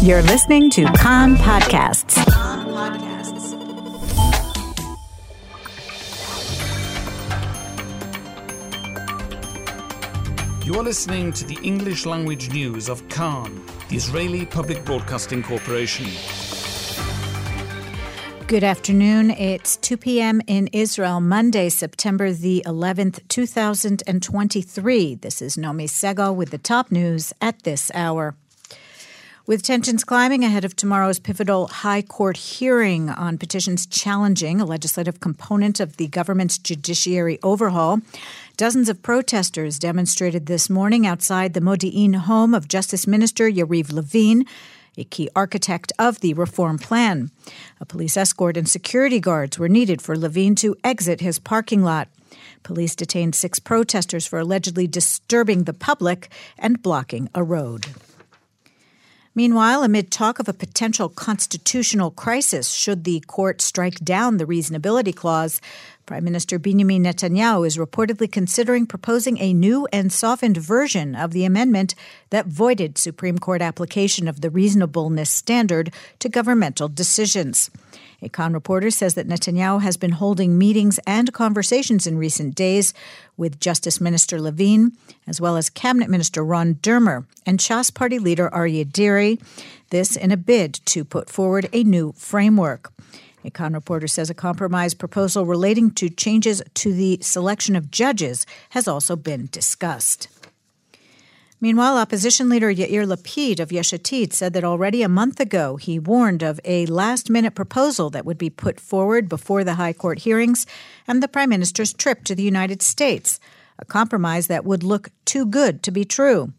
You're listening to Kan Podcasts. You are listening to the English language news of Kan, the Israeli Public Broadcasting Corporation. Good afternoon. It's 2 p.m. in Israel, Monday, September the 11th, 2023. This is Nomi Segal with the top news at this hour. With tensions climbing ahead of tomorrow's pivotal High Court hearing on petitions challenging a legislative component of the government's judiciary overhaul, dozens of protesters demonstrated this morning outside the Modi'in home of Justice Minister Yariv Levin a key architect of the reform plan. A police escort and security guards were needed for Levin to exit his parking lot. Police detained six protesters for allegedly disturbing the public and blocking a road. Meanwhile, amid talk of a potential constitutional crisis should the court strike down the reasonability clause, Prime Minister Benjamin Netanyahu is reportedly considering proposing a new and softened version of the amendment that voided Supreme Court application of the reasonableness standard to governmental decisions. A Kan reporter says that Netanyahu has been holding meetings and conversations in recent days with Justice Minister Levin, as well as Cabinet Minister Ron Dermer and Shas Party leader Aryeh Deri, this in a bid to put forward a new framework. A Kan reporter says a compromise proposal relating to changes to the selection of judges has also been discussed. Meanwhile, opposition leader Yair Lapid of Yesh Atid said that already a month ago he warned of a last minute proposal that would be put forward before the High Court hearings and the Prime Minister's trip to the United States, a compromise that would look too good to be true.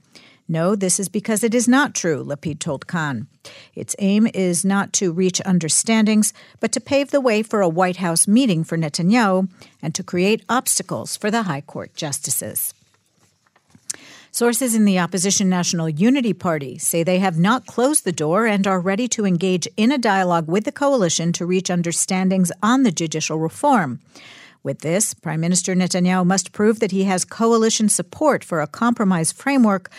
No, this is because it is not true, Lapid told Kan. Its aim is not to reach understandings, but to pave the way for a White House meeting for Netanyahu and to create obstacles for the High Court justices. Sources in the opposition National Unity Party say they have not closed the door and are ready to engage in a dialogue with the coalition to reach understandings on the judicial reform. With this, Prime Minister Netanyahu must prove that he has coalition support for a compromise framework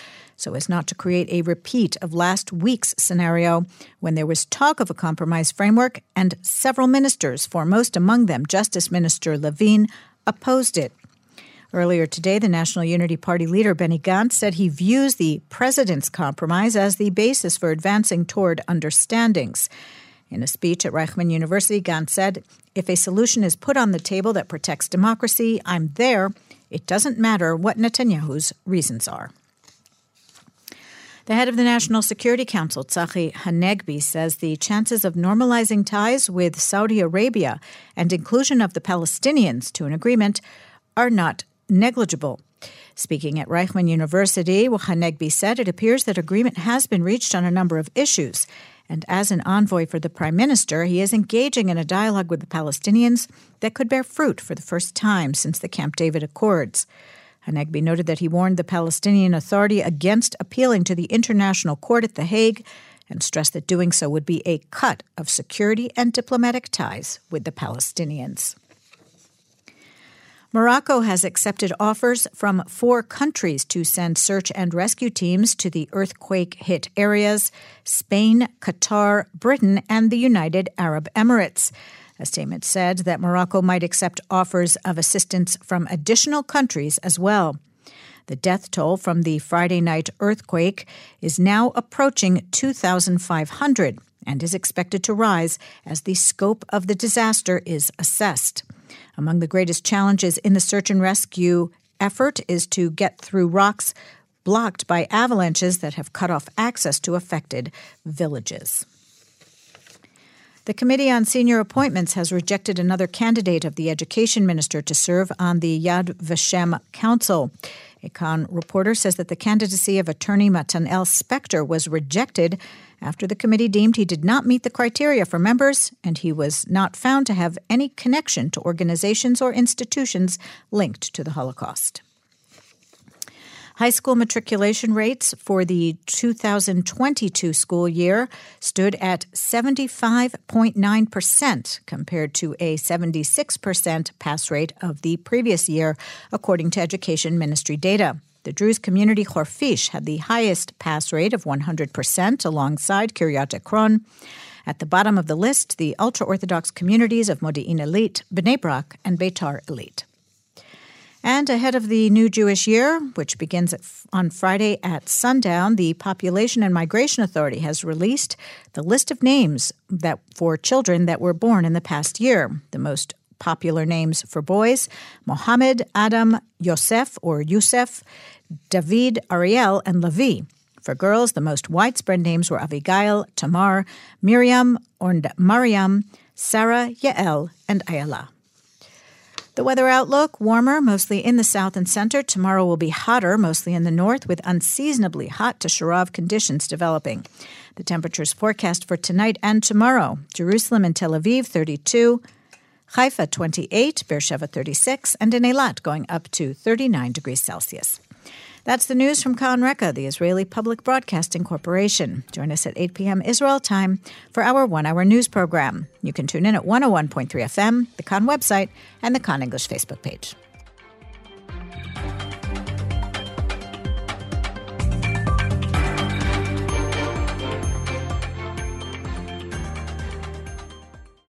so as not to create a repeat of last week's scenario when there was talk of a compromise framework and several ministers, foremost among them Justice Minister Levin, opposed it. Earlier today, the National Unity Party leader Benny Gantz said he views the president's compromise as the basis for advancing toward understandings. In a speech at Reichman University, Gantz said, If a solution is put on the table that protects democracy, I'm there. It doesn't matter what Netanyahu's reasons are. The head of the National Security Council, Tzachi Hanegbi, says the chances of normalizing ties with Saudi Arabia and inclusion of the Palestinians to an agreement are not negligible. Speaking at Reichman University, Hanegbi said it appears that agreement has been reached on a number of issues. And as an envoy for the prime minister, he is engaging in a dialogue with the Palestinians that could bear fruit for the first time since the Camp David Accords. Hanegbi noted that he warned the Palestinian Authority against appealing to the International Court at The Hague and stressed that doing so would be a cut of security and diplomatic ties with the Palestinians. Morocco has accepted offers from four countries to send search and rescue teams to the earthquake hit areas Spain, Qatar, Britain, and the United Arab Emirates. A statement said that Morocco might accept offers of assistance from additional countries as well. The death toll from the Friday night earthquake is now approaching 2,500 and is expected to rise as the scope of the disaster is assessed. Among the greatest challenges in the search and rescue effort is to get through rocks blocked by avalanches that have cut off access to affected villages. The Committee on Senior Appointments has rejected another candidate of the Education Minister to serve on the Yad Vashem Council. A Kan reporter says that the candidacy of attorney Matan Matanel Spector was rejected after the committee deemed he did not meet the criteria for members and he was not found to have any connection to organizations or institutions linked to the Holocaust. High school matriculation rates for the 2022 school year stood at 75.9% compared to a 76% pass rate of the previous year, according to Education Ministry data. The Druze community Khorfish had the highest pass rate of 100% alongside Kiryat Ekron. At the bottom of the list, the ultra Orthodox communities of Modi'in Illit, Bnei Brak, and Beitar Illit. And ahead of the new Jewish year, which begins on Friday at sundown, the Population and Migration Authority has released the list of names that for children that were born in the past year. The most popular names for boys Mohammed, Adam, Yosef or Yusef, David, Ariel, and Levi. For girls, the most widespread names were Abigail, Tamar, Miriam, and Mariam, Sarah, Yael, and Ayala. The weather outlook warmer, mostly in the south and center. Tomorrow will be hotter, mostly in the north, with unseasonably hot to Sharav conditions developing. The temperatures forecast for tonight and tomorrow Jerusalem and Tel Aviv 32, Haifa 28, Beersheba 36, and in Eilat going up to 39 degrees Celsius. That's the news from Kan Reka, the Israeli Public Broadcasting Corporation. Join us at 8 p.m. Israel time for our one hour news program. You can tune in at 101.3 FM, the Kan website, and the Kan English Facebook page.